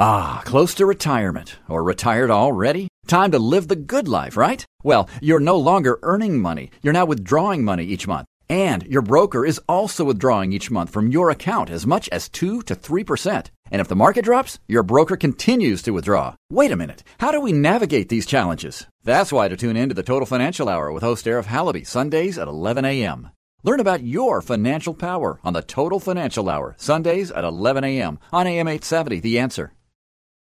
Ah, close to retirement or retired already? Time to live the good life, right? Well, you're no longer earning money. You're now withdrawing money each month. And your broker is also withdrawing each month from your account as much as 2 to 3%. And if the market drops, your broker continues to withdraw. Wait a minute. How do we navigate these challenges? That's why to tune in to the Total Financial Hour with host Arif Halaby, Sundays at 11 a.m. Learn about your financial power on the Total Financial Hour, Sundays at 11 a.m. on AM 870, The Answer.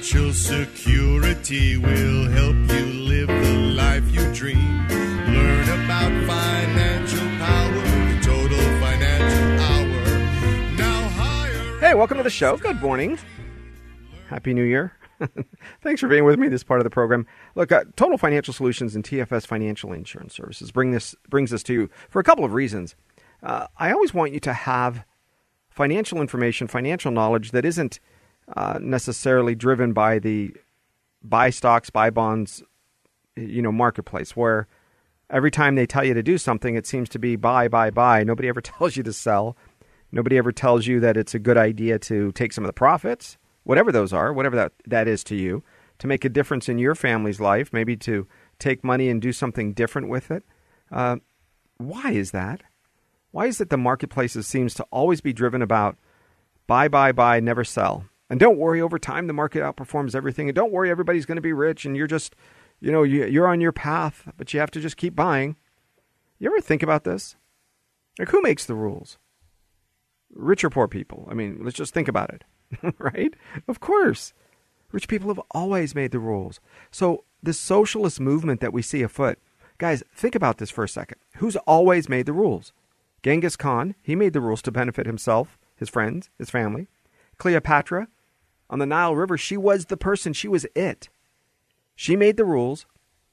Financial security will help you live the life you dream. Learn about financial power, total financial hour. Now higher. Hey, welcome to the show. Good morning. Happy New Year. Thanks for being with me this part of the program. Look, uh, Total Financial Solutions and TFS Financial Insurance Services bring this brings this to you for a couple of reasons. Uh, I always want you to have financial information, financial knowledge that isn't uh, necessarily driven by the buy stocks, buy bonds, you know, marketplace where every time they tell you to do something, it seems to be buy, buy, buy. Nobody ever tells you to sell. Nobody ever tells you that it's a good idea to take some of the profits, whatever those are, whatever that, that is to you, to make a difference in your family's life, maybe to take money and do something different with it. Uh, why is that? Why is it the marketplaces seems to always be driven about buy, buy, buy, never sell? And don't worry, over time the market outperforms everything. And don't worry, everybody's going to be rich, and you're just, you know, you're on your path, but you have to just keep buying. You ever think about this? Like, who makes the rules? Rich or poor people? I mean, let's just think about it, right? Of course. Rich people have always made the rules. So, the socialist movement that we see afoot, guys, think about this for a second. Who's always made the rules? Genghis Khan, he made the rules to benefit himself, his friends, his family. Cleopatra, on the Nile River, she was the person, she was it. She made the rules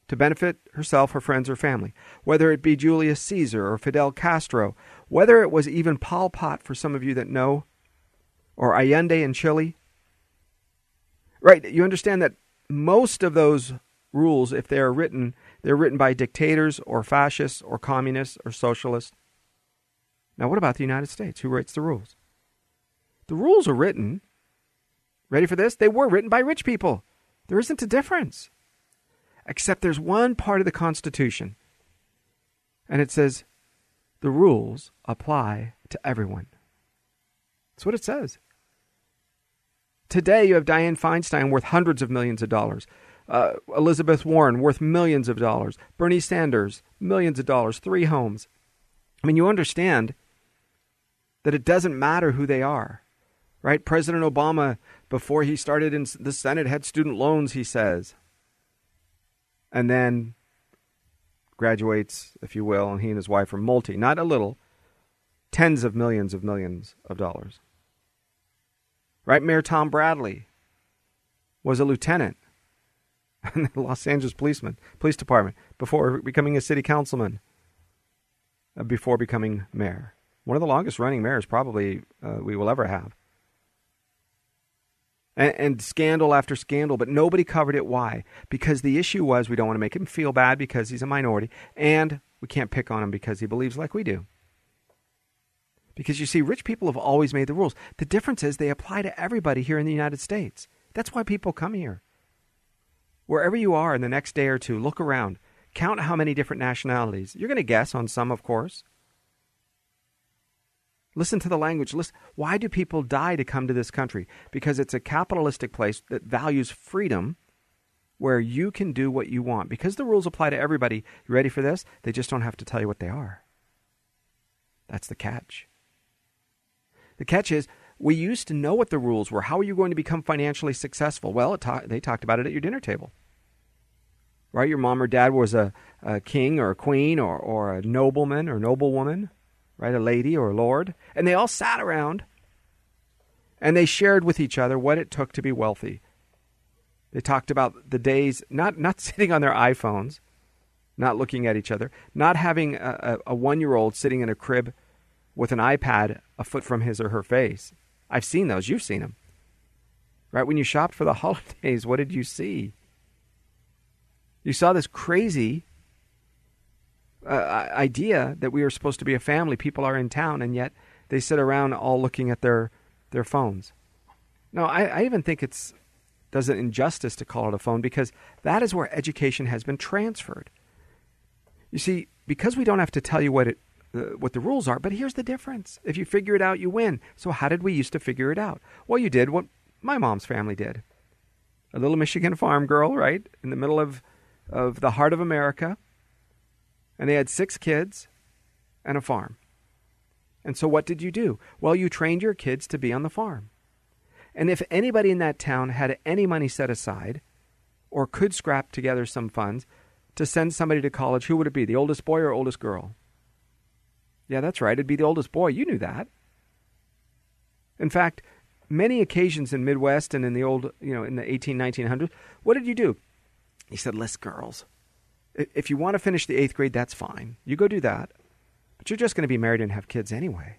to benefit herself, her friends, her family. Whether it be Julius Caesar or Fidel Castro, whether it was even Pol Pot for some of you that know, or Allende in Chile. Right, you understand that most of those rules, if they are written, they're written by dictators or fascists or communists or socialists. Now, what about the United States? Who writes the rules? The rules are written Ready for this? They were written by rich people. There isn't a difference. Except there's one part of the Constitution, and it says the rules apply to everyone. That's what it says. Today, you have Dianne Feinstein worth hundreds of millions of dollars, uh, Elizabeth Warren worth millions of dollars, Bernie Sanders millions of dollars, three homes. I mean, you understand that it doesn't matter who they are, right? President Obama before he started in the Senate had student loans, he says. And then graduates, if you will, and he and his wife are multi, not a little, tens of millions of millions of dollars. Right? Mayor Tom Bradley was a lieutenant in the Los Angeles policeman, police department before becoming a city councilman, uh, before becoming mayor. One of the longest running mayors probably uh, we will ever have and, and, scandal after scandal, but nobody covered it. Why? Because the issue was we don't want to make him feel bad because he's a minority, and we can't pick on him because he believes like we do. Because you see, rich people have always made the rules. The difference is they apply to everybody here in the United States. That's why people come here. Wherever you are in the next day or two, look around. Count how many different nationalities. You're going to guess on some, of course. Listen to the language. Listen. Why do people die to come to this country? Because it's a capitalistic place that values freedom where you can do what you want. Because the rules apply to everybody, you ready for this? They just don't have to tell you what they are. That's the catch. The catch is we used to know what the rules were. How are you going to become financially successful? Well, ta- they talked about it at your dinner table. Right? Your mom or dad was a, a king or a queen or, or a nobleman or noblewoman right? A lady or a lord. And they all sat around And they shared with each other what it took to be wealthy. They talked about the days, not, not sitting on their iPhones, not looking at each other, not having a, a, a one year old sitting in a crib with an iPad a foot from his or her face. I've seen those. You've seen them. Right? When you shopped for the holidays, what did you see? You saw this crazy idea that we are supposed to be a family. People are in town, and yet they sit around all looking at their their phones. No, I, I even think it's does it injustice to call it a phone because that is where education has been transferred. You see, because we don't have to tell you what it uh, what the rules are, but here's the difference. If you figure it out, you win. So how did we used to figure it out? Well, you did what my mom's family did. A little Michigan farm girl, right, in the middle of of the heart of America, and they had six kids and a farm. And so what did you do? Well, you trained your kids to be on the farm. And if anybody in that town had any money set aside or could scrap together some funds to send somebody to college, who would it be? The oldest boy or oldest girl? Yeah, that's right. It'd be the oldest boy. You knew that. In fact, many occasions in Midwest and in the old, you know, in the 18, 1900s, what did you do? He said, list girls. If you want to finish the eighth grade, that's fine. You go do that. But you're just going to be married and have kids anyway.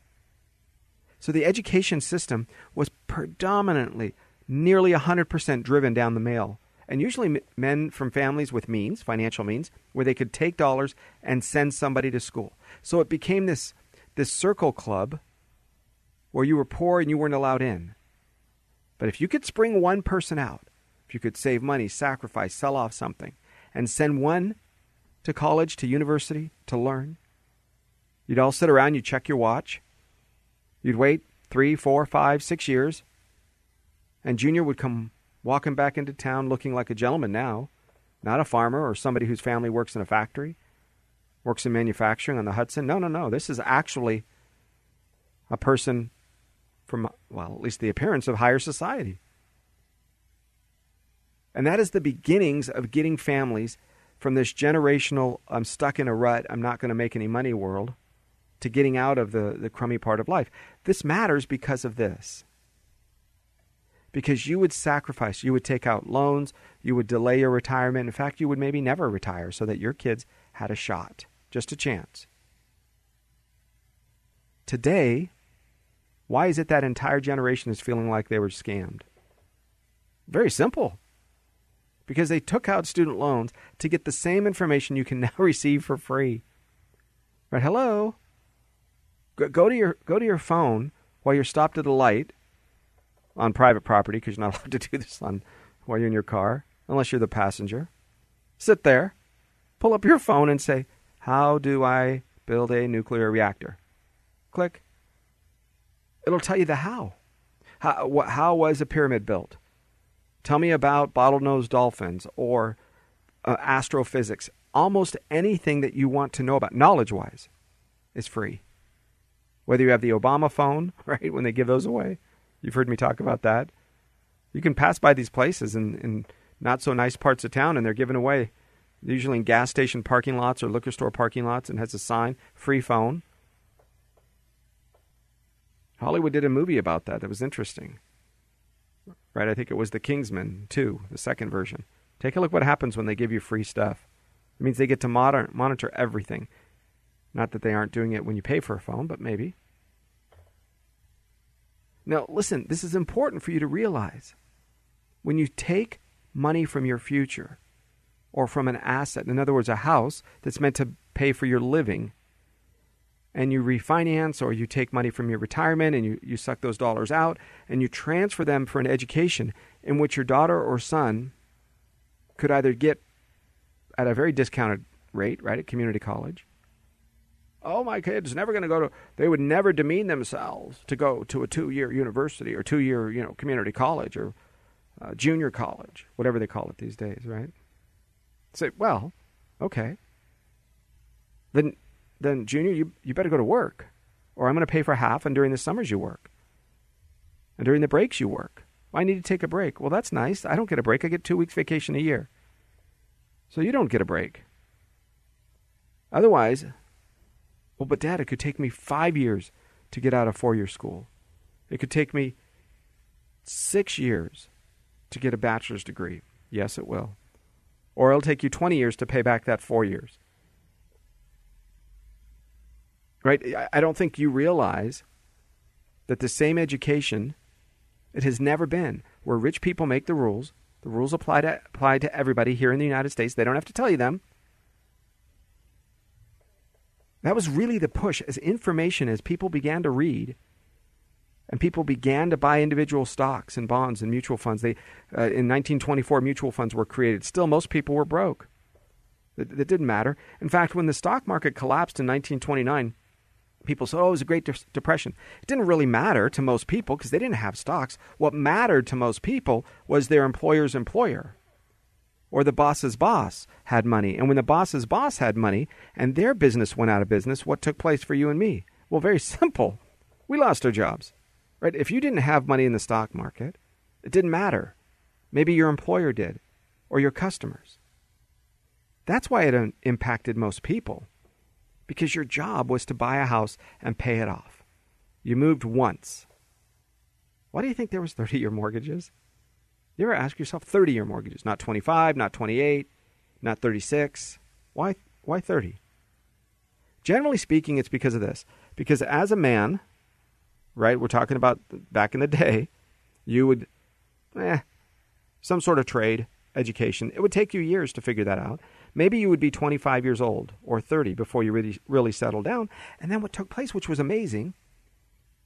So the education system was predominantly, nearly 100% driven down the male. And usually men from families with means, financial means, where they could take dollars and send somebody to school. So it became this, this circle club where you were poor and you weren't allowed in. But if you could spring one person out, if you could save money, sacrifice, sell off something, and send one to college, to university, to learn, you'd all sit around, you'd check your watch, you'd wait three, four, five, six years, and Junior would come walking back into town looking like a gentleman now, not a farmer or somebody whose family works in a factory, works in manufacturing on the Hudson. No, no, no. This is actually a person from, well, at least the appearance of higher society. And that is the beginnings of getting families from this generational, I'm stuck in a rut, I'm not going to make any money world, to getting out of the, the crummy part of life. This matters because of this. Because you would sacrifice, you would take out loans, you would delay your retirement. In fact, you would maybe never retire so that your kids had a shot, just a chance. Today, why is it that entire generation is feeling like they were scammed? Very simple because they took out student loans to get the same information you can now receive for free. Right? Hello. Go to your go to your phone while you're stopped at a light on private property because you're not allowed to do this on while you're in your car unless you're the passenger. Sit there, pull up your phone and say, "How do I build a nuclear reactor?" Click. It'll tell you the how. How, how was a pyramid built? Tell me about bottlenose dolphins or uh, astrophysics. Almost anything that you want to know about, knowledge wise, is free. Whether you have the Obama phone, right, when they give those away, you've heard me talk about that. You can pass by these places in, in not so nice parts of town and they're given away, usually in gas station parking lots or liquor store parking lots, and has a sign free phone. Hollywood did a movie about that that was interesting right? I think it was the Kingsman 2, the second version. Take a look what happens when they give you free stuff. It means they get to moder- monitor everything. Not that they aren't doing it when you pay for a phone, but maybe. Now, listen, this is important for you to realize. When you take money from your future or from an asset, in other words, a house that's meant to pay for your living, and you refinance or you take money from your retirement and you, you suck those dollars out and you transfer them for an education in which your daughter or son could either get at a very discounted rate, right, at community college. Oh, my kid's never going to go to, they would never demean themselves to go to a two year university or two year, you know, community college or uh, junior college, whatever they call it these days, right? Say, well, okay. Then then junior, you, you better go to work. Or I'm going to pay for half, and during the summers you work. And during the breaks you work. I need to take a break. Well, that's nice. I don't get a break. I get two weeks vacation a year. So you don't get a break. Otherwise, well, but dad, it could take me five years to get out of four year school. It could take me six years to get a bachelor's degree. Yes, it will. Or it'll take you 20 years to pay back that four years. Right? I don't think you realize that the same education, it has never been where rich people make the rules. The rules apply to, apply to everybody here in the United States. They don't have to tell you them. That was really the push as information, as people began to read and people began to buy individual stocks and bonds and mutual funds. They, uh, in 1924, mutual funds were created. Still, most people were broke. It, it didn't matter. In fact, when the stock market collapsed in 1929, people said, oh, it was a Great De- Depression. It didn't really matter to most people because they didn't have stocks. What mattered to most people was their employer's employer or the boss's boss had money. And when the boss's boss had money and their business went out of business, what took place for you and me? Well, very simple. We lost our jobs. Right? If you didn't have money in the stock market, it didn't matter. Maybe your employer did or your customers. That's why it um, impacted most people because your job was to buy a house and pay it off. You moved once. Why do you think there was 30-year mortgages? You ever ask yourself 30-year mortgages, not 25, not 28, not 36? Why why 30? Generally speaking, it's because of this. Because as a man, right? We're talking about back in the day, you would, eh, some sort of trade, education. It would take you years to figure that out. Maybe you would be 25 years old or 30 before you really, really settled down. And then what took place, which was amazing,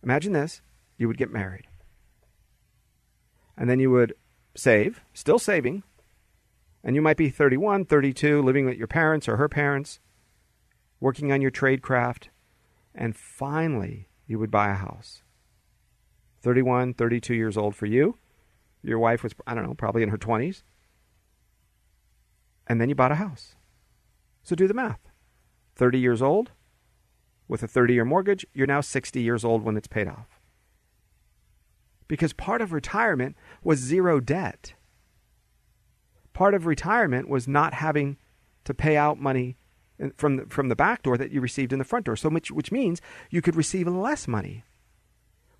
imagine this you would get married. And then you would save, still saving, and you might be 31, 32, living with your parents or her parents, working on your trade craft, and finally you would buy a house. 31, 32 years old for you. Your wife was, I don't know, probably in her 20s. And then you bought a house. So do the math. 30 years old with a 30 year mortgage, you're now 60 years old when it's paid off. Because part of retirement was zero debt. Part of retirement was not having to pay out money from the, from the back door that you received in the front door. So which which means you could receive less money.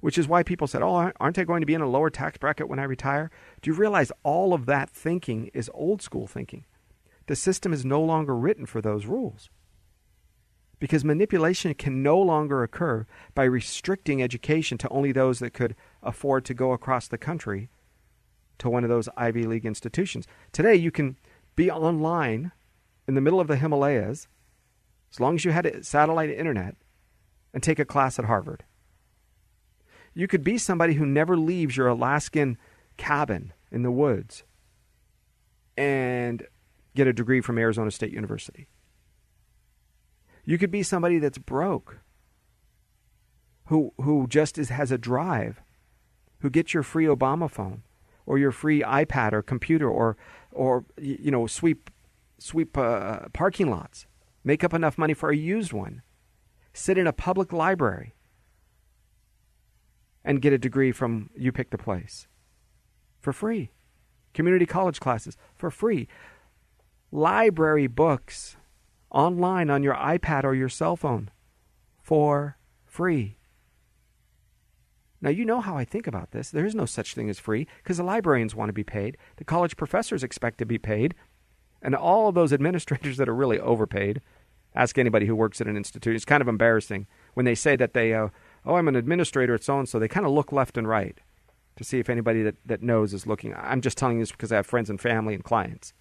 Which is why people said, "Oh, aren't I going to be in a lower tax bracket when I retire?" Do you realize all of that thinking is old school thinking? The system is no longer written for those rules. Because manipulation can no longer occur by restricting education to only those that could afford to go across the country to one of those Ivy League institutions. Today, you can be online in the middle of the Himalayas, as long as you had satellite internet, and take a class at Harvard. You could be somebody who never leaves your Alaskan cabin in the woods and get a degree from Arizona State University. You could be somebody that's broke, who, who just is, has a drive, who gets your free Obama phone or your free iPad or computer or, or you know, sweep sweep uh, parking lots, make up enough money for a used one, sit in a public library, and get a degree from you pick the place for free. Community college classes for free. Library books online on your iPad or your cell phone for free. Now, you know how I think about this. There is no such thing as free because the librarians want to be paid. The college professors expect to be paid. And all of those administrators that are really overpaid, ask anybody who works at an institution. It's kind of embarrassing when they say that they, uh, oh, I'm an administrator at so and so. They kind of look left and right to see if anybody that, that knows is looking. I'm just telling you this because I have friends and family and clients.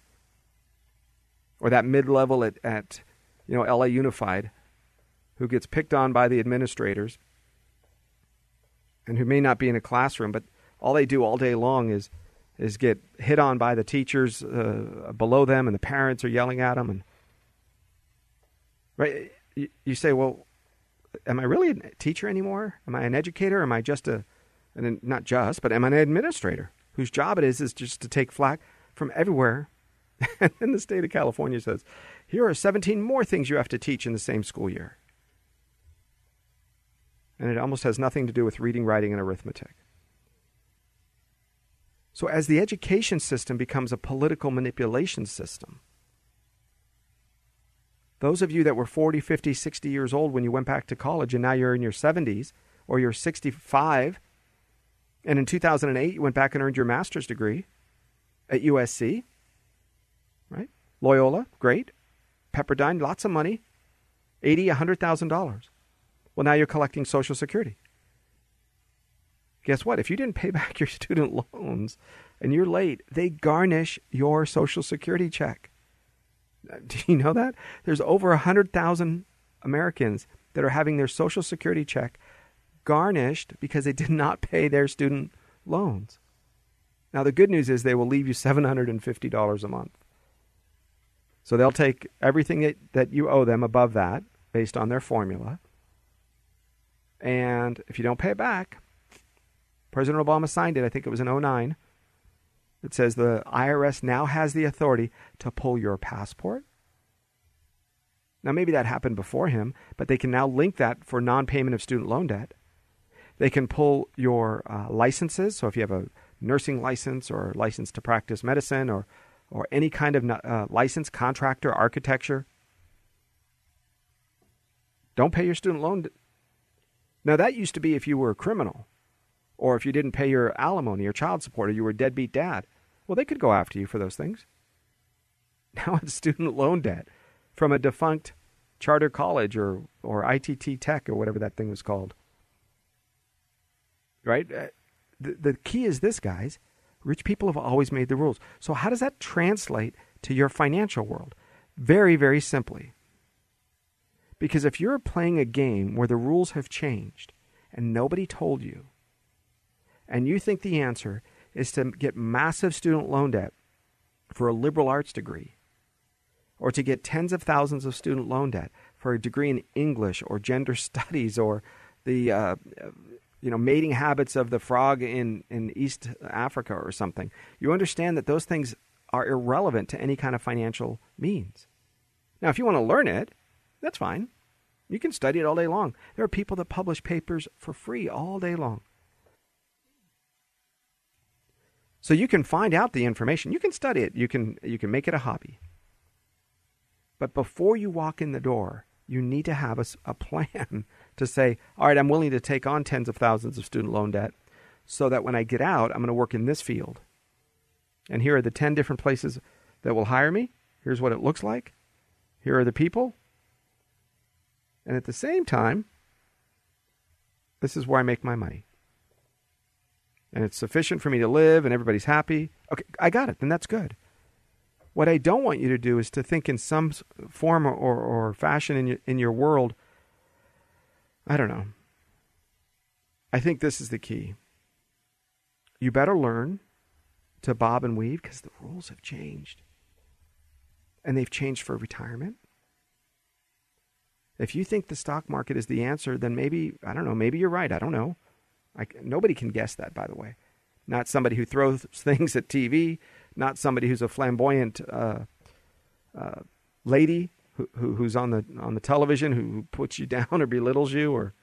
Or that mid level at, at you know LA Unified, who gets picked on by the administrators, and who may not be in a classroom, but all they do all day long is is get hit on by the teachers uh, below them, and the parents are yelling at them. And right, you, you, say, well, am I really a teacher anymore? Am I an educator? Am I just a, an, not just, but am I an administrator whose job it is is just to take flack from everywhere? And then the state of California says, here are 17 more things you have to teach in the same school year. And it almost has nothing to do with reading, writing, and arithmetic. So, as the education system becomes a political manipulation system, those of you that were 40, 50, 60 years old when you went back to college and now you're in your 70s or you're 65 And in 2008, you went back and earned your master's degree at USC, right? Loyola, great. Pepperdine, lots of money, eighty, a hundred thousand dollars. Well, now you're collecting Social Security. Guess what? If you didn't pay back your student loans and you're late, they garnish your Social Security check. Uh, do you know that? There's over a hundred thousand Americans that are having their Social Security check garnished because they did not pay their student loans. Now, the good news is they will leave you $750 a month. So they'll take everything that, that you owe them above that based on their formula. And if you don't pay it back, President Obama signed it, I think it was in 09. It says the IRS now has the authority to pull your passport. Now, maybe that happened before him, but they can now link that for non payment of student loan debt. They can pull your uh, licenses. So if you have a nursing license or license to practice medicine or, or any kind of uh, license, contractor, architecture, don't pay your student loan. Now, that used to be if you were a criminal or if you didn't pay your alimony or child support or you were a deadbeat dad. Well, they could go after you for those things. Now it's student loan debt from a defunct charter college or, or ITT Tech or whatever that thing was called right? Uh, the, the key is this, guys. Rich people have always made the rules. So, how does that translate to your financial world? Very, very simply. Because if you're playing a game where the rules have changed and nobody told you, and you think the answer is to get massive student loan debt for a liberal arts degree, or to get tens of thousands of student loan debt for a degree in English or gender studies or the uh, you know, mating habits of the frog in, in East Africa or something. You understand that those things are irrelevant to any kind of financial means. Now, if you want to learn it, that's fine. You can study it all day long. There are people that publish papers for free all day long. So you can find out the information. You can study it. You can you can make it a hobby. But before you walk in the door, you need to have a, a plan to say, all right, I'm willing to take on tens of thousands of student loan debt so that when I get out, I'm going to work in this field. And here are the 10 different places that will hire me. Here's what it looks like. Here are the people. And at the same time, this is where I make my money. And it's sufficient for me to live and everybody's happy. Okay, I got it. Then that's good. What I don't want you to do is to think in some form or, or, fashion in your, in your world I don't know. I think this is the key. You better learn to bob and weave because the rules have changed. And they've changed for retirement. If you think the stock market is the answer, then maybe, I don't know, maybe you're right. I don't know. I, nobody can guess that, by the way. Not somebody who throws things at TV, not somebody who's a flamboyant uh, uh, lady who, who, who's on the on the television who puts you down or belittles you or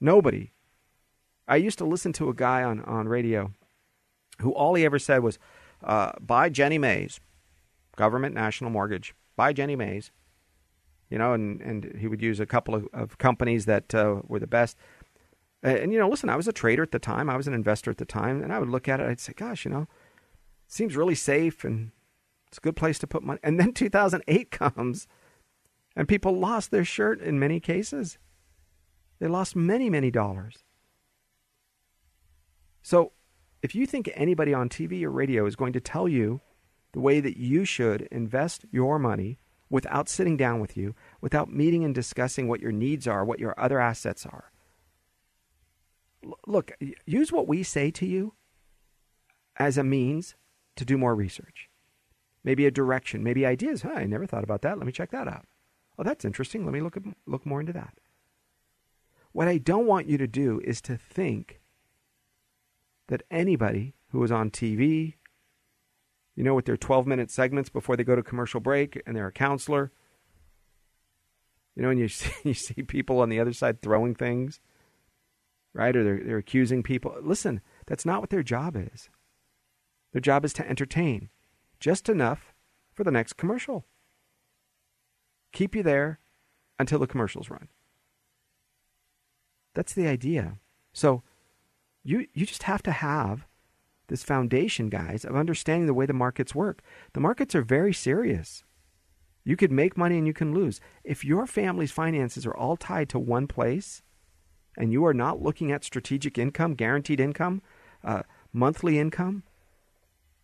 nobody. I used to listen to a guy on, on radio who all he ever said was, uh, "Buy Ginnie Maes, government national mortgage. Buy Ginnie Maes." You know, and, and he would use a couple of, of companies that uh, were the best. And, and, you know, listen, I was a trader at the time. I was an investor at the time. And I would look at it. I'd say, gosh, you know, seems really safe and it's a good place to put money. And then 2008 comes, and people lost their shirt in many cases. They lost many, many dollars. So, if you think anybody on TV or radio is going to tell you the way that you should invest your money without sitting down with you, without meeting and discussing what your needs are, what your other assets are, look, use what we say to you as a means to do more research maybe a direction, maybe ideas. Huh, I never thought about that. Let me check that out. Oh, that's interesting. Let me look at, look more into that. What I don't want you to do is to think that anybody who is on TV, you know, with their 12 minute segments before they go to commercial break and they're a counselor, you know, and you see, you see people on the other side throwing things, right? Or they're, they're accusing people. Listen, that's not what their job is. Their job is to entertain just enough for the next commercial. Keep you there until the commercials run. That's the idea. So You, you just have to have this foundation, guys, of understanding the way the markets work. The markets are very serious. You could make money and you can lose. If your family's finances are all tied to one place and you are not looking at strategic income, guaranteed income, uh, monthly income,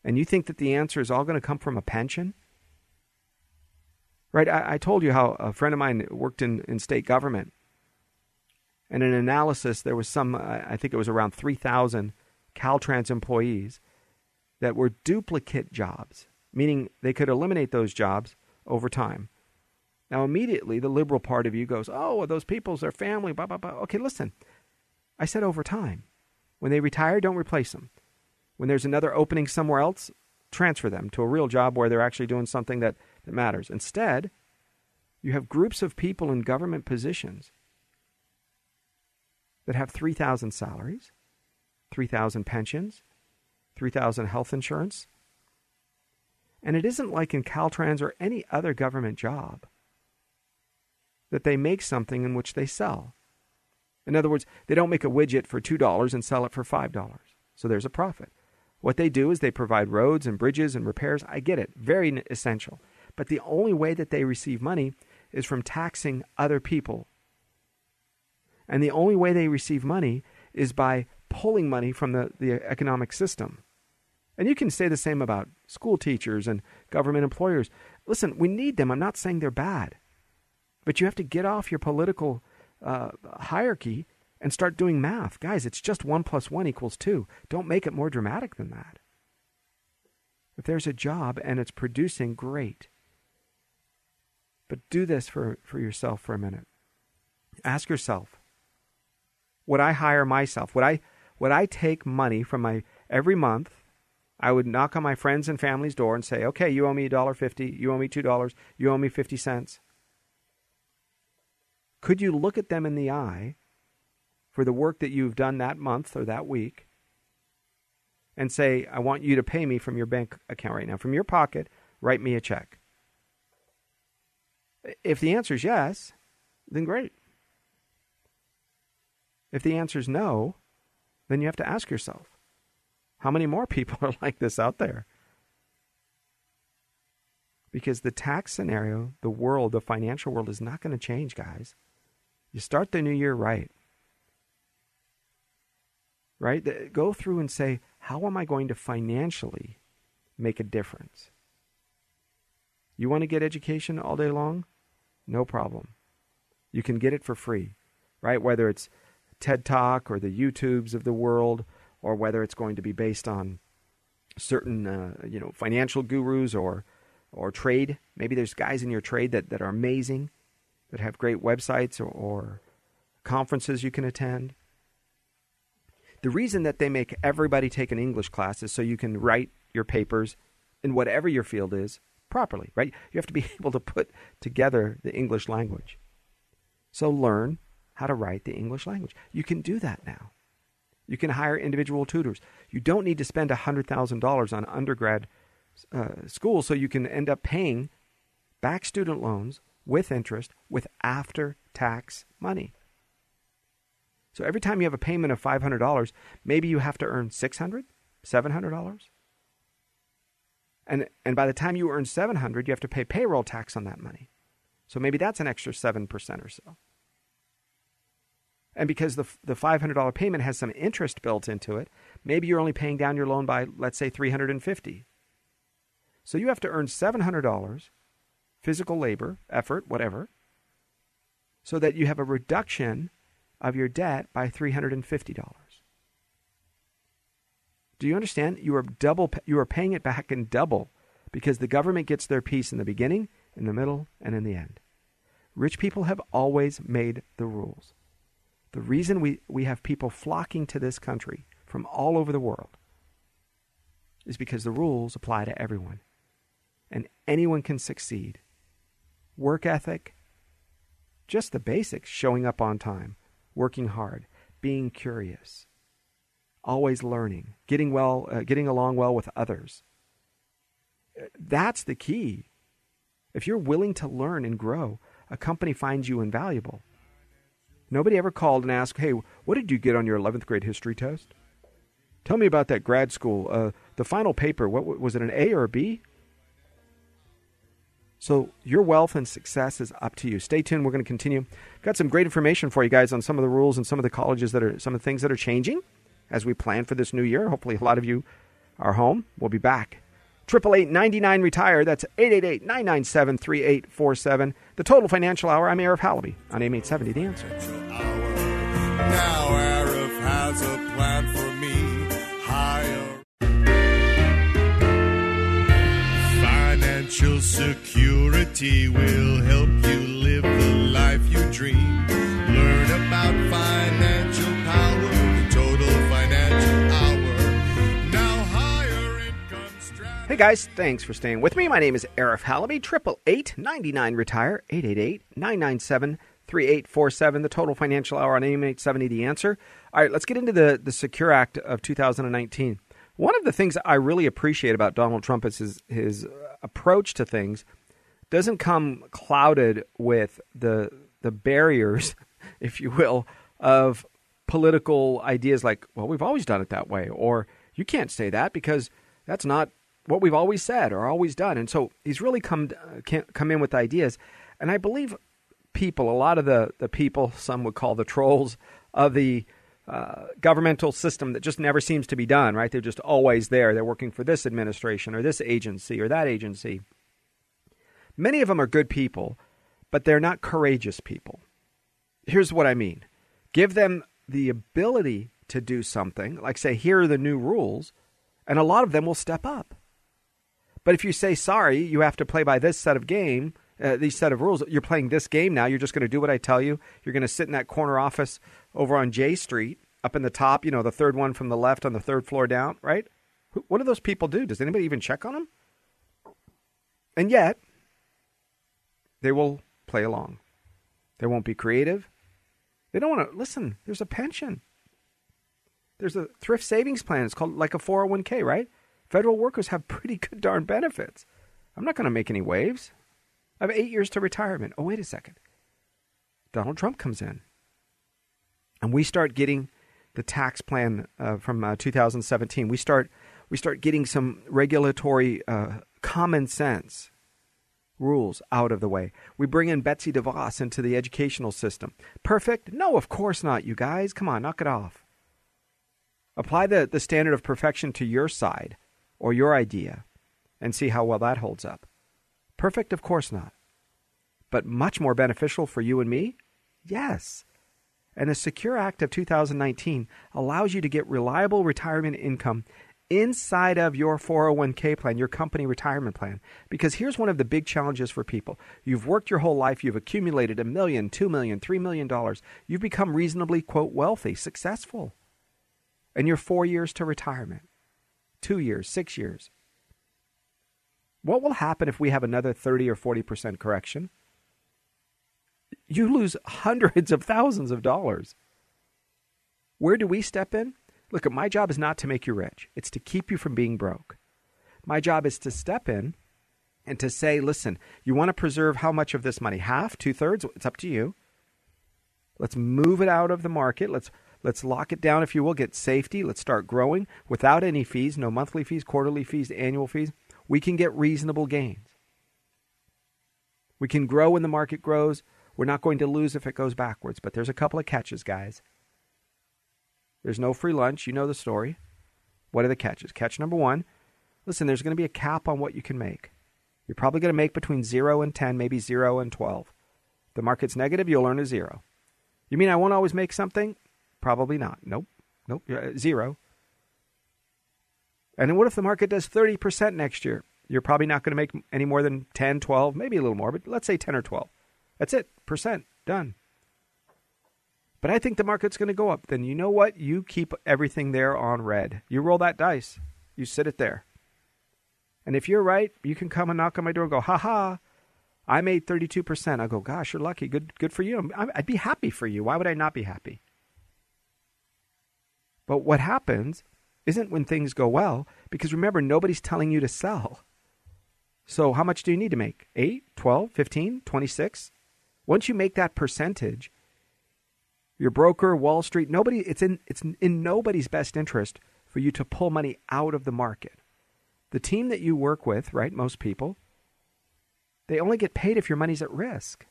and you think that the answer is all going to come from a pension, right? I, I told you how a friend of mine worked in, in state government. And in analysis, there was some, I think it was around 3,000 Caltrans employees that were duplicate jobs, meaning they could eliminate those jobs over time. Now, immediately, the liberal part of you goes, Oh, well, those people's their family, blah, blah, blah. Okay, listen. I said over time. When they retire, don't replace them. When there's another opening somewhere else, transfer them to a real job where they're actually doing something that, that matters. Instead, you have groups of people in government positions that have 3,000 salaries, 3,000 pensions, 3,000 health insurance, and it isn't like in Caltrans or any other government job that they make something in which they sell. In other words, they don't make a widget for $2 and sell it for $5. So there's a profit. What they do is they provide roads and bridges and repairs. I get it, very essential. But the only way that they receive money is from taxing other people. And the only way they receive money is by pulling money from the, the economic system. And you can say the same about school teachers and government employers. Listen, we need them. I'm not saying they're bad. But you have to get off your political uh, hierarchy and start doing math. Guys, it's just 1 plus 1 equals 2. Don't make it more dramatic than that. If there's a job and it's producing, great. But do this for, for yourself for a minute. Ask yourself would I hire myself? Would I, would I take money from my every month I would knock on my friends and family's door and say, okay, you owe me $1.50, you owe me $2, you owe me 50 cents. Could you look at them in the eye for the work that you've done that month or that week and say, I want you to pay me from your bank account right now, from your pocket, write me a check? If the answer is yes, then great. If the answer is no, then you have to ask yourself, how many more people are like this out there? Because the tax scenario, the world, the financial world is not going to change, guys. You start the new year right. Right? Go through and say, how am I going to financially make a difference? You want to get education all day long? No problem. You can get it for free, right? Whether it's TED Talk or the YouTubes of the world or whether it's going to be based on certain uh, you know financial gurus or or trade. Maybe there's guys in your trade that, that are amazing, that have great websites or, or conferences you can attend. The reason that they make everybody take an English class is so you can write your papers in whatever your field is properly, right? You have to be able to put together the English language. So learn how to write the English language. You can do that now. You can hire individual tutors. You don't need to spend $100,000 on undergrad uh, school so you can end up paying back student loans with interest with after tax money. So every time you have a payment of $500, maybe you have to earn $600, $700. And, and by the time you earn 700 you have to pay payroll tax on that money. So maybe that's an extra 7% or so. And because the, the $500 payment has some interest built into it, maybe you're only paying down your loan by, let's say, 350 So you have to earn $700, physical labor, effort, whatever, so that you have a reduction of your debt by $350. Do you understand? You are double you are paying it back in double because the government gets their piece in the beginning, in the middle, and in the end. Rich people have always made the rules. The reason we, we have people flocking to this country from all over the world is because the rules apply to everyone. And anyone can succeed. Work ethic, just the basics showing up on time, working hard, being curious, always learning, getting, well, uh, getting along well with others. That's the key. If you're willing to learn and grow, a company finds you invaluable Nobody ever called and asked, hey, what did you get on your 11th grade history test? Tell me about that grad school. Uh, the final paper, what was it, an A or a B? So your wealth and success is up to you. Stay tuned. We're going to continue. Got some great information for you guys on some of the rules and some of the colleges that are some of the things that are changing as we plan for this new year. Hopefully, a lot of you are home. We'll be back. Triple eight ninety nine retire. That's 888-997-3847. The total financial hour. I'm Arif Halaby on AM eight seventy. The answer. Now Arif has a plan for me. Financial security will help you live the life you dream. Learn about financial power, the total financial hour. Now higher income strategy. Hey guys, thanks for staying with me. My name is Arif ninety nine retire. 888-997-3847. The total financial hour on AM eight seventy. The answer. All right, let's get into the the Secure Act of two thousand and nineteen. One of the things I really appreciate about Donald Trump is his his uh, approach to things doesn't come clouded with the the barriers, if you will, of political ideas like, well, we've always done it that way, or you can't say that because that's not what we've always said or always done. And so he's really come uh, can come in with ideas, and I believe people, a lot of the the people, some would call the trolls of the uh, governmental system that just never seems to be done, right? They're just always there. They're working for this administration or this agency or that agency. Many of them are good people, but they're not courageous people. Here's what I mean give them the ability to do something, like say, here are the new rules, and a lot of them will step up. But if you say, sorry, you have to play by this set of game, uh, these set of rules, you're playing this game now, you're just going to do what I tell you. You're going to sit in that corner office over on J Street, up in the top, you know, the third one from the left on the third floor down, right? What do those people do? Does anybody even check on them? And yet, they will play along. They won't be creative. They don't want to listen. There's a pension. There's a thrift savings plan. It's called like a 401k, right? Federal workers have pretty good darn benefits. I'm not going to make any waves. I have eight years to retirement. Oh, wait a second. Donald Trump comes in. And we start getting the tax plan uh, from uh, 2017. We start, we start getting some regulatory uh, common sense rules out of the way. We bring in Betsy DeVos into the educational system. Perfect? No, of course not, you guys. Come on, knock it off. Apply the, the standard of perfection to your side or your idea and see how well that holds up. Perfect? Of course not. But much more beneficial for you and me? Yes. And the Secure Act of 2019 allows you to get reliable retirement income inside of your 401k plan, your company retirement plan. Because here's one of the big challenges for people. You've worked your whole life, you've accumulated a million, two million, three million dollars. You've become reasonably, quote, wealthy, successful. And you're four years to retirement, two years, six years. What will happen if we have another 30 or 40% correction? You lose hundreds of thousands of dollars. Where do we step in? Look, my job is not to make you rich, it's to keep you from being broke. My job is to step in and to say, listen, you want to preserve how much of this money? Half, two thirds? It's up to you. Let's move it out of the market. Let's let's lock it down, if you will. Get safety. Let's start growing without any fees, no monthly fees, quarterly fees, annual fees. We can get reasonable gains. We can grow when the market grows. We're not going to lose if it goes backwards, but there's a couple of catches, guys. There's no free lunch. You know the story. What are the catches? Catch number one listen, there's going to be a cap on what you can make. You're probably going to make between 0 and 10, maybe 0 and 12. If the market's negative, you'll earn a 0. You mean I won't always make something? Probably not. Nope. Nope. Uh, zero. And then what if the market does 30% next year? You're probably not going to make any more than 10, 12, maybe a little more, but let's say 10 or 12. That's it. Percent. Done. But I think the market's going to go up. Then you know what? You keep everything there on red. You roll that dice. You sit it there. And if you're right, you can come and knock on my door and go, ha ha, I made 32%. I go, gosh, you're lucky. Good, good for you. I'd be happy for you. Why would I not be happy? But what happens isn't when things go well, because remember, nobody's telling you to sell. So how much do you need to make? 8, 12, 15, 26? Once you make that percentage, your broker, Wall Street, nobody it's in it's in nobody's best interest for you to pull money out of the market. The team that you work with, right, most people, they only get paid if your money's at risk.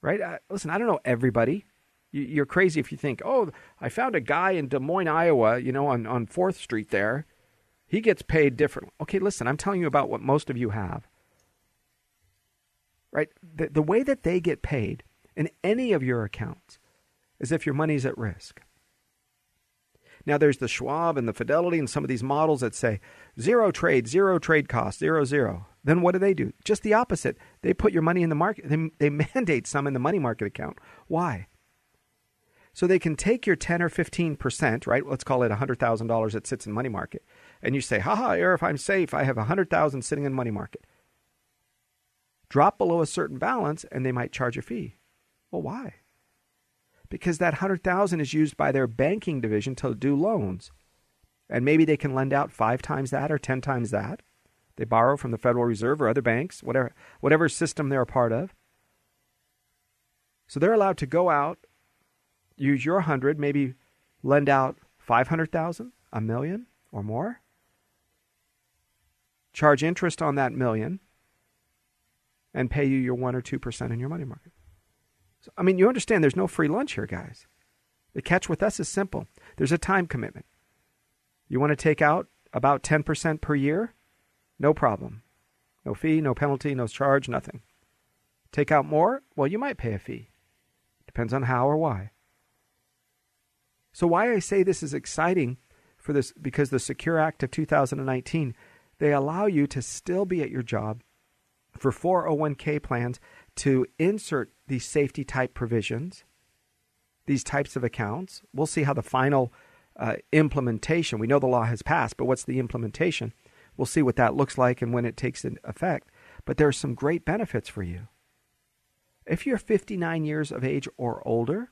Right? Uh, listen, I don't know everybody. You, you're crazy if you think, oh, I found a guy in Des Moines, Iowa, you know, on, on 4th Street there. He gets paid different. Okay, listen, I'm telling you about what most of you have. Right? The, the way that they get paid in any of your accounts is if your money's at risk. Now, there's the Schwab and the Fidelity and some of these models that say zero trade, zero trade cost, zero, zero. Then what do they do? Just the opposite. They put your money in the market, they, they mandate some in the money market account. Why? So they can take your 10 or 15%, right? Let's call it $100,000 that sits in money market. And you say, haha, if I'm safe, I have 100,000 sitting in money market. Drop below a certain balance and they might charge a fee. Well, why? Because that 100,000 is used by their banking division to do loans. And maybe they can lend out 5 times that or 10 times that. They borrow from the Federal Reserve or other banks, whatever whatever system they're a part of. So they're allowed to go out use your 100, maybe lend out 500,000, a million or more. Charge interest on that million and pay you your 1 or 2% in your money market. So, I mean, you understand there's no free lunch here, guys. The catch with us is simple. There's a time commitment. You want to take out about 10% per year? No problem. No fee, no penalty, no charge, nothing. Take out more? Well, you might pay a fee. Depends on how or why. So why I say this is exciting for this because the Secure Act of 2019 they allow you to still be at your job for 401k plans to insert these safety type provisions, these types of accounts. We'll see how the final uh, implementation. We know the law has passed, but what's the implementation? We'll see what that looks like and when it takes effect. But there are some great benefits for you. If you're 59 years of age or older,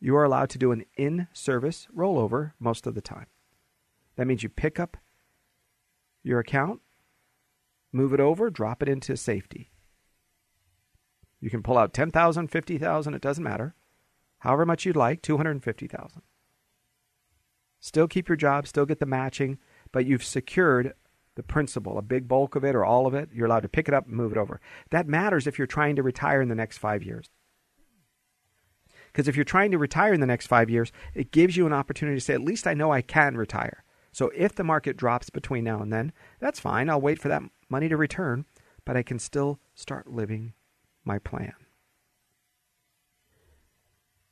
you are allowed to do an in service rollover most of the time. That means you pick up your account, move it over, drop it into safety. You can pull out 10,000, 50,000, it doesn't matter. However much you'd like, 250,000. Still keep your job, still get the matching, but you've secured the principal, a big bulk of it or all of it. You're allowed to pick it up and move it over. That matters if you're trying to retire in the next 5 years. Because if you're trying to retire in the next five years, it gives you an opportunity to say, at least I know I can retire. So if the market drops between now and then, that's fine. I'll wait for that money to return, but I can still start living my plan.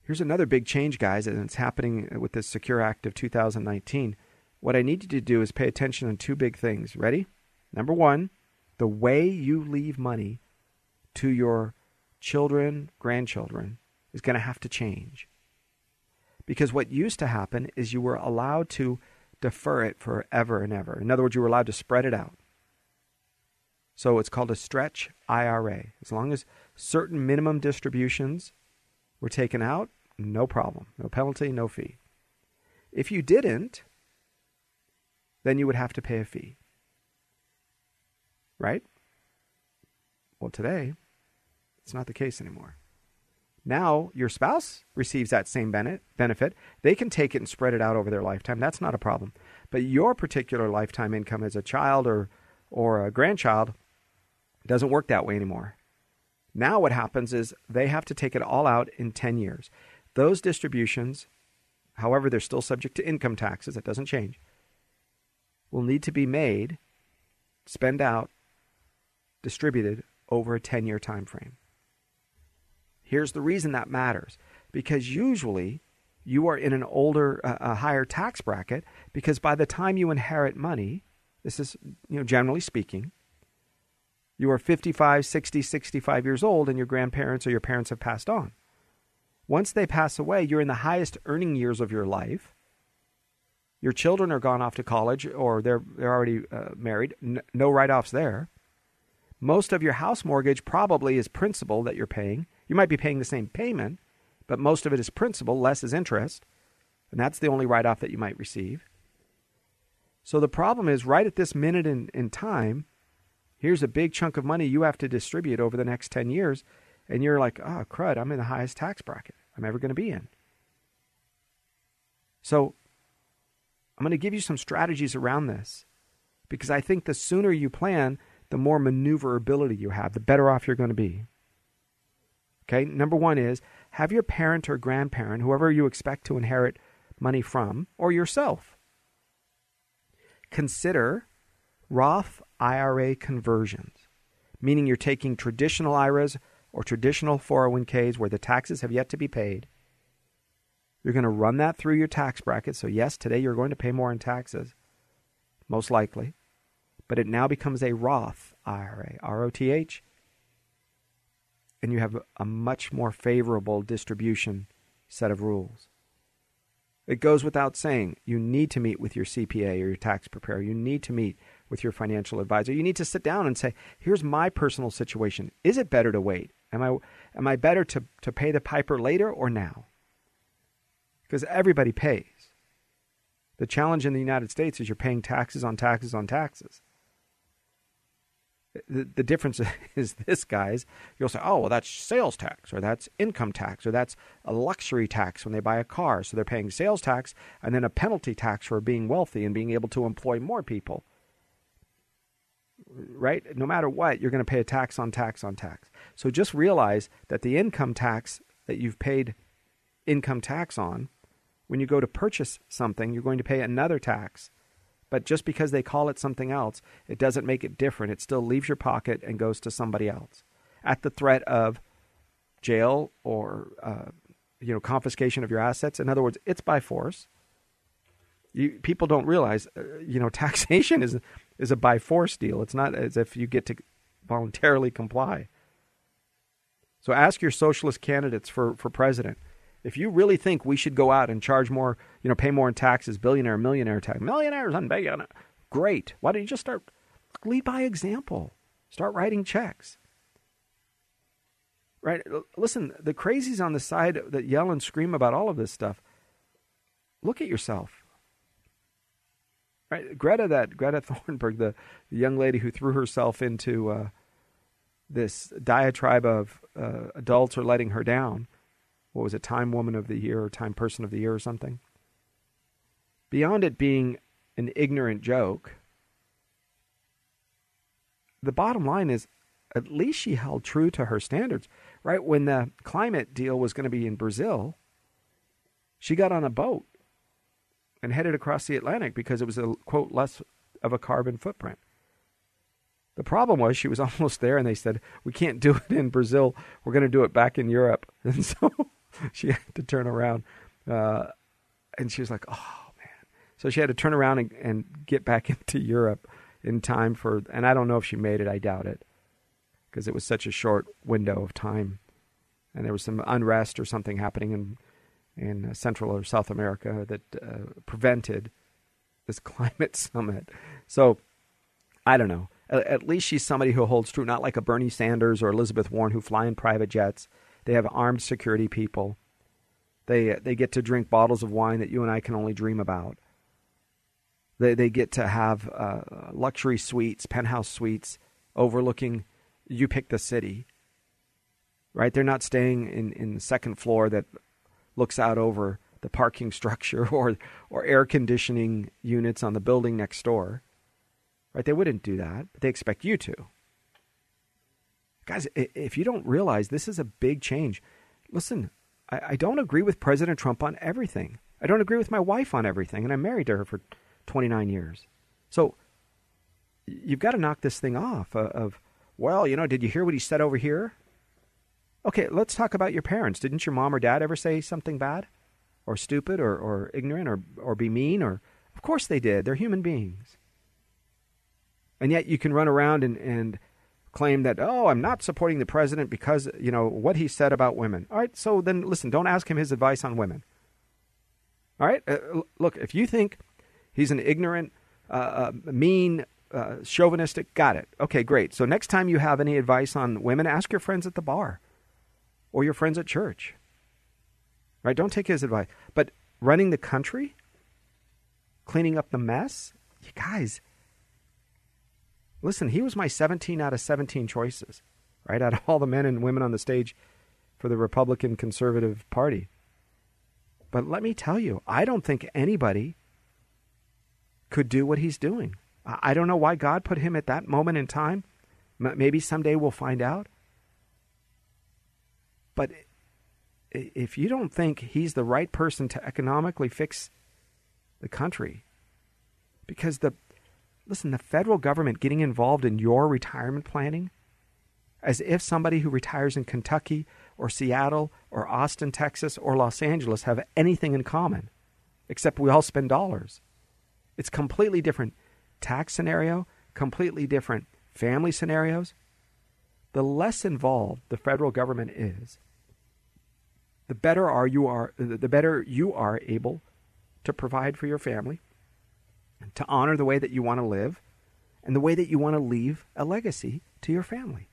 Here's another big change, guys, and it's happening with this Secure Act of 2019. What I need you to do is pay attention on two big things. Ready? Number one, the way you leave money to your children, grandchildren, is going to have to change. Because what used to happen is you were allowed to defer it forever and ever. In other words, you were allowed to spread it out. So it's called a stretch IRA. As long as certain minimum distributions were taken out, no problem. No penalty, no fee. If you didn't, then you would have to pay a fee. Right? Well, today, it's not the case anymore. Now your spouse receives that same benefit. They can take it and spread it out over their lifetime. That's not a problem. But your particular lifetime income as a child or or a grandchild doesn't work that way anymore. Now what happens is they have to take it all out in 10 years. Those distributions, however they're still subject to income taxes, that doesn't change, will need to be made, spend out, distributed over a 10-year time frame. Here's the reason that matters because usually you are in an older, uh, a higher tax bracket because by the time you inherit money, this is, you know, generally speaking, you are 55, 60, 65 years old and your grandparents or your parents have passed on. Once they pass away, you're in the highest earning years of your life. Your children are gone off to college or they're, they're already uh, married. N- no write offs there. Most of your house mortgage probably is principal that you're paying you might be paying the same payment, but most of it is principal, less is interest, and that's the only write off that you might receive. So the problem is, right at this minute in, in time, here's a big chunk of money you have to distribute over the next 10 years, and you're like, oh, crud, I'm in the highest tax bracket I'm ever going to be in. So I'm going to give you some strategies around this because I think the sooner you plan, the more maneuverability you have, the better off you're going to be. Okay, number one is have your parent or grandparent, whoever you expect to inherit money from, or yourself, consider Roth IRA conversions, meaning you're taking traditional IRAs or traditional 401ks where the taxes have yet to be paid. You're going to run that through your tax bracket. So, yes, today you're going to pay more in taxes, most likely, but it now becomes a Roth IRA, R O T H, and you have a much more favorable distribution set of rules. It goes without saying, you need to meet with your CPA or your tax preparer. You need to meet with your financial advisor. You need to sit down and say, here's my personal situation. Is it better to wait? Am I, am I better to, to pay the piper later or now? Because everybody pays. The challenge in the United States is you're paying taxes on taxes on taxes. The, the difference is this, guys. You'll say, oh, well, that's sales tax, or that's income tax, or that's a luxury tax when they buy a car. So they're paying sales tax and then a penalty tax for being wealthy and being able to employ more people. Right? No matter what, you're going to pay a tax on tax on tax. So just realize that the income tax that you've paid income tax on, when you go to purchase something, you're going to pay another tax but just because they call it something else, it doesn't make it different. It still leaves your pocket and goes to somebody else at the threat of jail or uh, you know confiscation of your assets. In other words, it's by force. You, people don't realize, uh, you know, taxation is is a by force deal. It's not as if you get to voluntarily comply. So ask your socialist candidates for, for president if you really think we should go out and charge more, you know, pay more in taxes, billionaire, millionaire tax, millionaires and billionaire, great. Why don't you just start lead by example? Start writing checks. Right? Listen, the crazies on the side that yell and scream about all of this stuff. Look at yourself. Right? Greta, that Greta Thunberg, the, the young lady who threw herself into uh, this diatribe of uh, adults are letting her down what was it, Time Woman of the Year or Time Person of the Year or something. Beyond it being an ignorant joke, the bottom line is at least she held true to her standards. Right when the climate deal was going to be in Brazil, she got on a boat and headed across the Atlantic because it was a quote less of a carbon footprint. The problem was she was almost there and they said, We can't do it in Brazil. We're going to do it back in Europe. And so she had to turn around, uh, and she was like, "Oh man!" So she had to turn around and, and get back into Europe in time for. And I don't know if she made it. I doubt it, because it was such a short window of time, and there was some unrest or something happening in in uh, Central or South America that uh, prevented this climate summit. So I don't know. At, at least she's somebody who holds true, not like a Bernie Sanders or Elizabeth Warren who fly in private jets they have armed security people. They they get to drink bottles of wine that you and I can only dream about. They they get to have uh, luxury suites, penthouse suites overlooking. You pick the city. Right? They're not staying in in the second floor that looks out over the parking structure or or air conditioning units on the building next door. Right? They wouldn't do that, but they expect you to. Guys, if you don't realize this is a big change, listen, I, I don't agree with President Trump on everything. I don't agree with my wife on everything, and I'm married to her for 29 years. So you've got to knock this thing off of, well, you know, did you hear what he said over here? Okay, let's talk about your parents. Didn't your mom or dad ever say something bad or stupid or, or ignorant or, or be mean? Or Of course they did. They're human beings. And yet you can run around and, and claim that oh i'm not supporting the president because you know what he said about women. All right so then listen don't ask him his advice on women. All right uh, look if you think he's an ignorant uh, uh, mean uh, chauvinistic got it. Okay great. So next time you have any advice on women ask your friends at the bar or your friends at church. Right don't take his advice. But running the country cleaning up the mess you guys Listen, he was my 17 out of 17 choices, right? Out of all the men and women on the stage for the Republican Conservative Party. But let me tell you, I don't think anybody could do what he's doing. I don't know why God put him at that moment in time. Maybe someday we'll find out. But if you don't think he's the right person to economically fix the country, because the listen, the federal government getting involved in your retirement planning, as if somebody who retires in Kentucky or Seattle or Austin, Texas or Los Angeles have anything in common, except we all spend dollars. It's completely different tax scenario, completely different family scenarios. The less involved the federal government is, the better are you are the better you are able to provide for your family, to honor the way that you want to live, and the way that you want to leave a legacy to your family.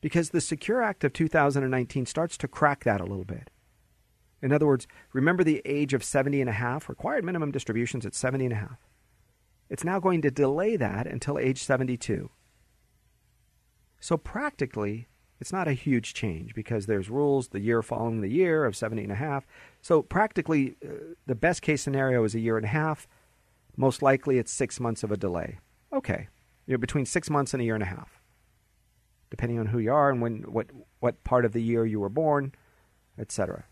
Because the Secure Act of 2019 starts to crack that a little bit. In other words, remember the age of 70 and a half, required minimum distributions at 70 and a half. It's now going to delay that until age 72. So practically, it's not a huge change because there's rules the year following the year of 70 and a half. So practically, uh, the best case scenario is a year and a half. Most likely, it's six months of a delay. Okay, you're between six months and a year and a half, depending on who you are and when, what, what part of the year you were born, etc.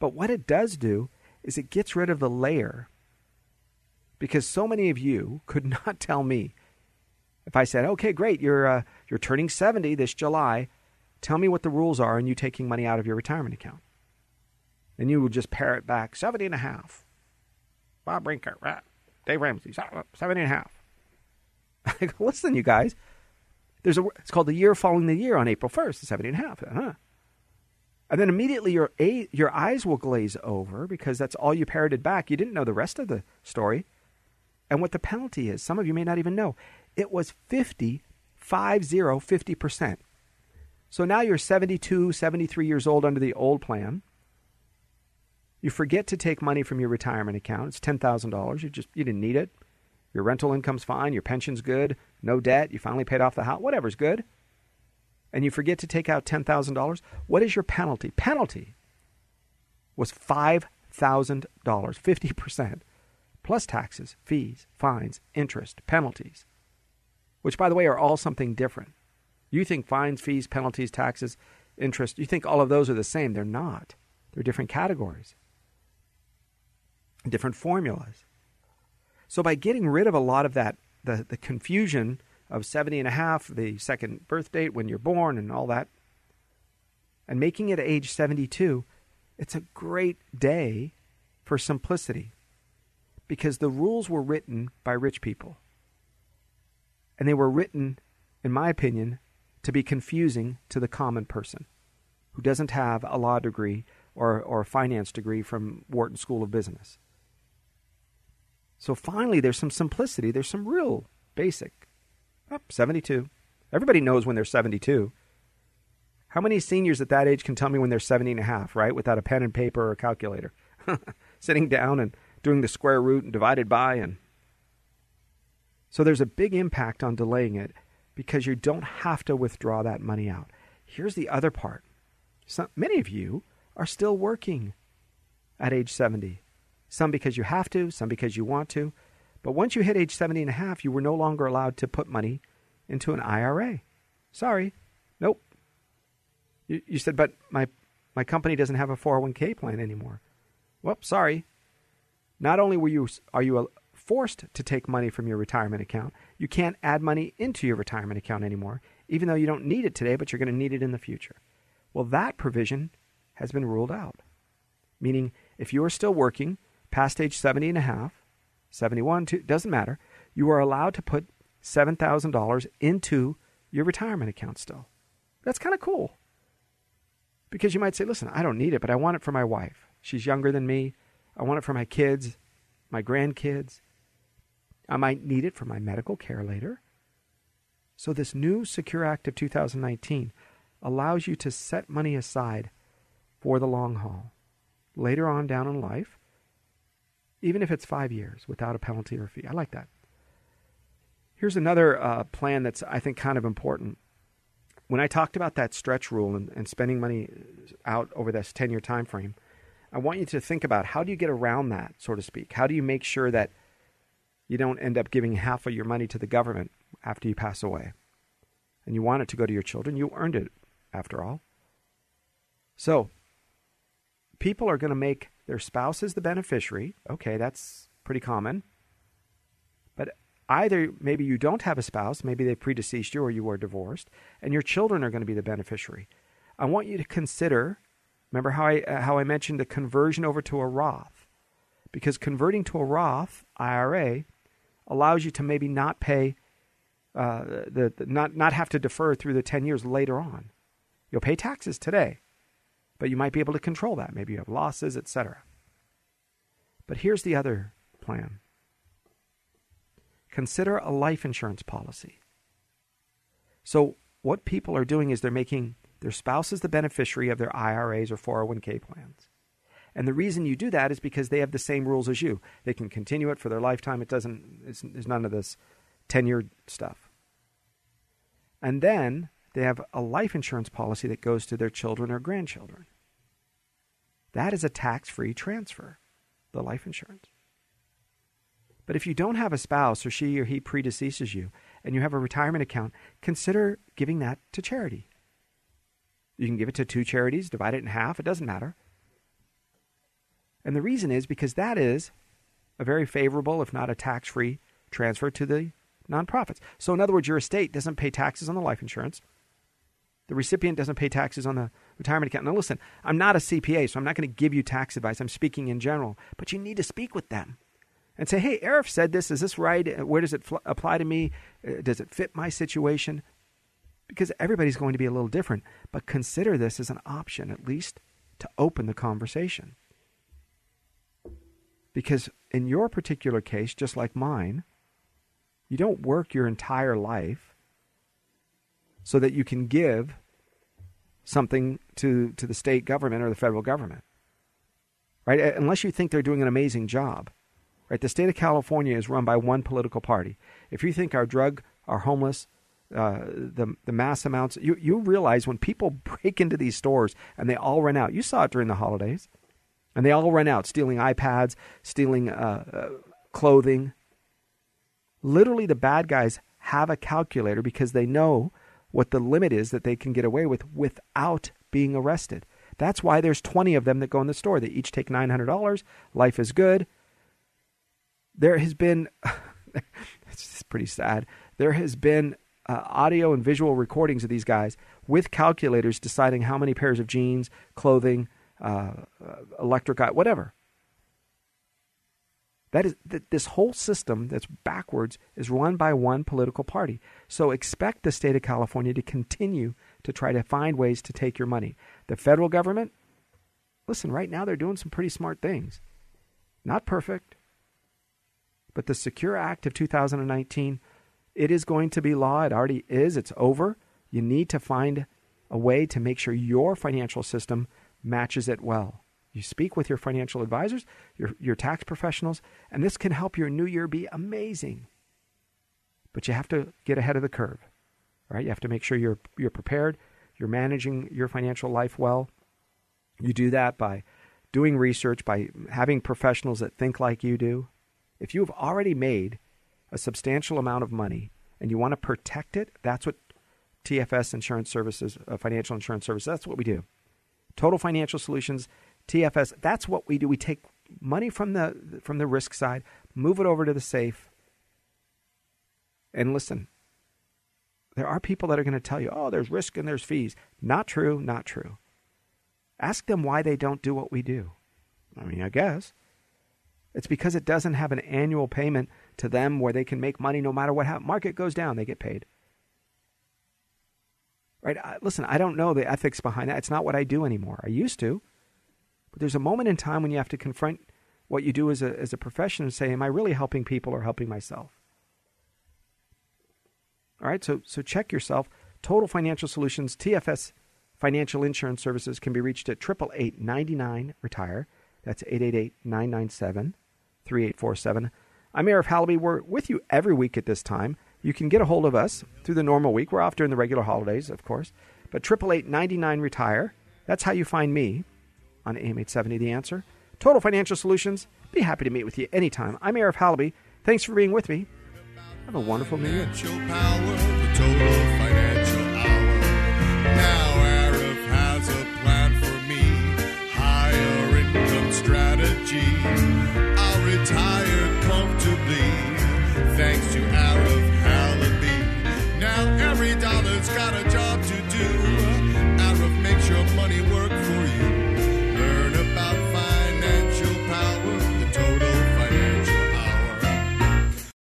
But what it does do is it gets rid of the layer because so many of you could not tell me if I said, "Okay, great, you're uh, you're turning 70 this July. Tell me what the rules are and you taking money out of your retirement account." And you would just parrot back 70 and a half. Bob Brinker, right? Dave Ramsey, 70 and a half. I go, listen, you guys. There's a it's called the year following the year on April 1st, 70 and a half. Huh? And then immediately your your eyes will glaze over because that's all you parroted back. You didn't know the rest of the story. And what the penalty is, some of you may not even know it was 50, 5 0, 50%. So now you're 72, 73 years old under the old plan. You forget to take money from your retirement account. It's $10,000. You just you didn't need it. Your rental income's fine, your pension's good, no debt, you finally paid off the house, whatever's good. And you forget to take out $10,000. What is your penalty? Penalty was $5,000, 50%, plus taxes, fees, fines, interest, penalties which, by the way, are all something different. You think fines, fees, penalties, taxes, interest, you think all of those are the same. They're not, they're different categories, different formulas. So, by getting rid of a lot of that, the, the confusion of 70 and a half, the second birth date, when you're born, and all that, and making it age 72, it's a great day for simplicity because the rules were written by rich people. And they were written, in my opinion, to be confusing to the common person who doesn't have a law degree or, or a finance degree from Wharton School of Business. So finally, there's some simplicity. There's some real basic. Oh, 72. Everybody knows when they're 72. How many seniors at that age can tell me when they're 70 and a half, right? Without a pen and paper or a calculator. Sitting down and doing the square root and divided by and so there's a big impact on delaying it because you don't have to withdraw that money out. Here's the other part. Some, many of you are still working at age 70. Some because you have to, some because you want to. But once you hit age 70 and a half, you were no longer allowed to put money into an IRA. Sorry. Nope. You, you said, but my, my company doesn't have a 401k plan anymore. Well, sorry. Not only were you, are you forced to take money from your retirement account. You can't add money into your retirement account anymore, even though you don't need it today, but you're going to need it in the future. Well, that provision has been ruled out. Meaning, if you are still working past age 70 and a half, 71, doesn't matter, you are allowed to put $7,000 into your retirement account still. That's kind of cool. Because you might say, listen, I don't need it, but I want it for my wife. She's younger than me. I want it for my kids, my grandkids. I might need it for my medical care later. So, this new Secure Act of 2019 allows you to set money aside for the long haul later on down in life, even if it's five years without a penalty or fee. I like that. Here's another uh, plan that's, I think, kind of important. When I talked about that stretch rule and, and spending money out over this 10 year time frame, I want you to think about how do you get around that, so to speak? How do you make sure that you don't end up giving half of your money to the government after you pass away? And you want it to go to your children. You earned it, after all. So, people are going to make their spouse as the beneficiary. Okay, that's pretty common. But either maybe you don't have a spouse, maybe they predeceased you or you were divorced, and your children are going to be the beneficiary. I want you to consider remember how I uh, how I mentioned the conversion over to a Roth. Because converting to a Roth IRA allows you to maybe not pay uh, the, the not not have to defer through the 10 years later on. You'll pay taxes today, but you might be able to control that. Maybe you have losses, etc. But here's the other plan. Consider a life insurance policy. So what people are doing is they're making their spouse is the beneficiary of their IRAs or 401k plans. And the reason you do that is because they have the same rules as you. They can continue it for their lifetime. It doesn't, there's none of this 10 year stuff. And then they have a life insurance policy that goes to their children or grandchildren. That is a tax free transfer, the life insurance. But if you don't have a spouse or she or he predeceases you and you have a retirement account, consider giving that to charity. You can give it to two charities, divide it in half, it doesn't matter. And the reason is because that is a very favorable, if not a tax free, transfer to the nonprofits. So, in other words, your estate doesn't pay taxes on the life insurance. The recipient doesn't pay taxes on the retirement account. Now, listen, I'm not a CPA, so I'm not going to give you tax advice. I'm speaking in general. But you need to speak with them and say, hey, Arif said this. Is this right? Where does it fl- apply to me? Uh, does it fit my situation? because everybody's going to be a little different. But consider this as an option, at least to open the conversation. Because in your particular case, just like mine, you don't work your entire life so that you can give something to, to the state government or the federal government. Right? Unless you think they're doing an amazing job. Right? The state of California is run by one political party. If you think our drug, our homeless, uh, the the mass amounts. You you realize when people break into these stores and they all run out. You saw it during the holidays, and they all run out, stealing iPads, stealing uh, uh, clothing. Literally, the bad guys have a calculator because they know what the limit is that they can get away with without being arrested. That's why there's 20 of them that go in the store. They each take $900. Life is good. There has been, it's pretty sad. There has been uh, audio and visual recordings of these guys with calculators deciding how many pairs of jeans, clothing, uh, electric, whatever. That is th- this whole system that's backwards is run by one political party. So expect the state of California to continue to try to find ways to take your money. The federal government, listen, right now they're doing some pretty smart things. Not perfect, but the Secure Act of 2019 it is going to be law. It already is. It's over. You need to find a way to make sure your financial system matches it well. You speak with your financial advisors, your, your tax professionals, and this can help your new year be amazing. But you have to get ahead of the curve. Right? You have to make sure you're you're prepared, you're managing your financial life well. You do that by doing research, by having professionals that think like you do. If you've already made a substantial amount of money and you want to protect it, that's what TFS Insurance Services, uh, Financial Insurance Services, that's what we do. Total Financial Solutions, TFS, that's what we do. We take money from the from the risk side, move it over to the safe. And listen, there are people that are going to tell you, "Oh, there's risk and there's fees." Not true, not true. Ask them why they don't do what we do. I mean, I guess it's because it doesn't have an annual payment to them where they can make money no matter what happens. Market goes down, they get paid. Right? I, listen, I don't know the ethics behind that. It's not what I do anymore. I used to. But there's a moment in time when you have to confront what you do as a, as a profession and say, am I really helping people or helping myself? All right, so, so check yourself. Total Financial Solutions, TFS Financial Insurance Services can be reached at 888 retire That's 888 997 3847. I'm Arif Halaby. We're with you every week at this time. You can get a hold of us through the normal week. We're off during the regular holidays, of course. But 888 99 retire. That's how you find me. on AM 870 The Answer. Total Financial Solutions. Be happy to meet with you anytime. I'm Arif Halaby. Thanks for being with me. Have a wonderful new year.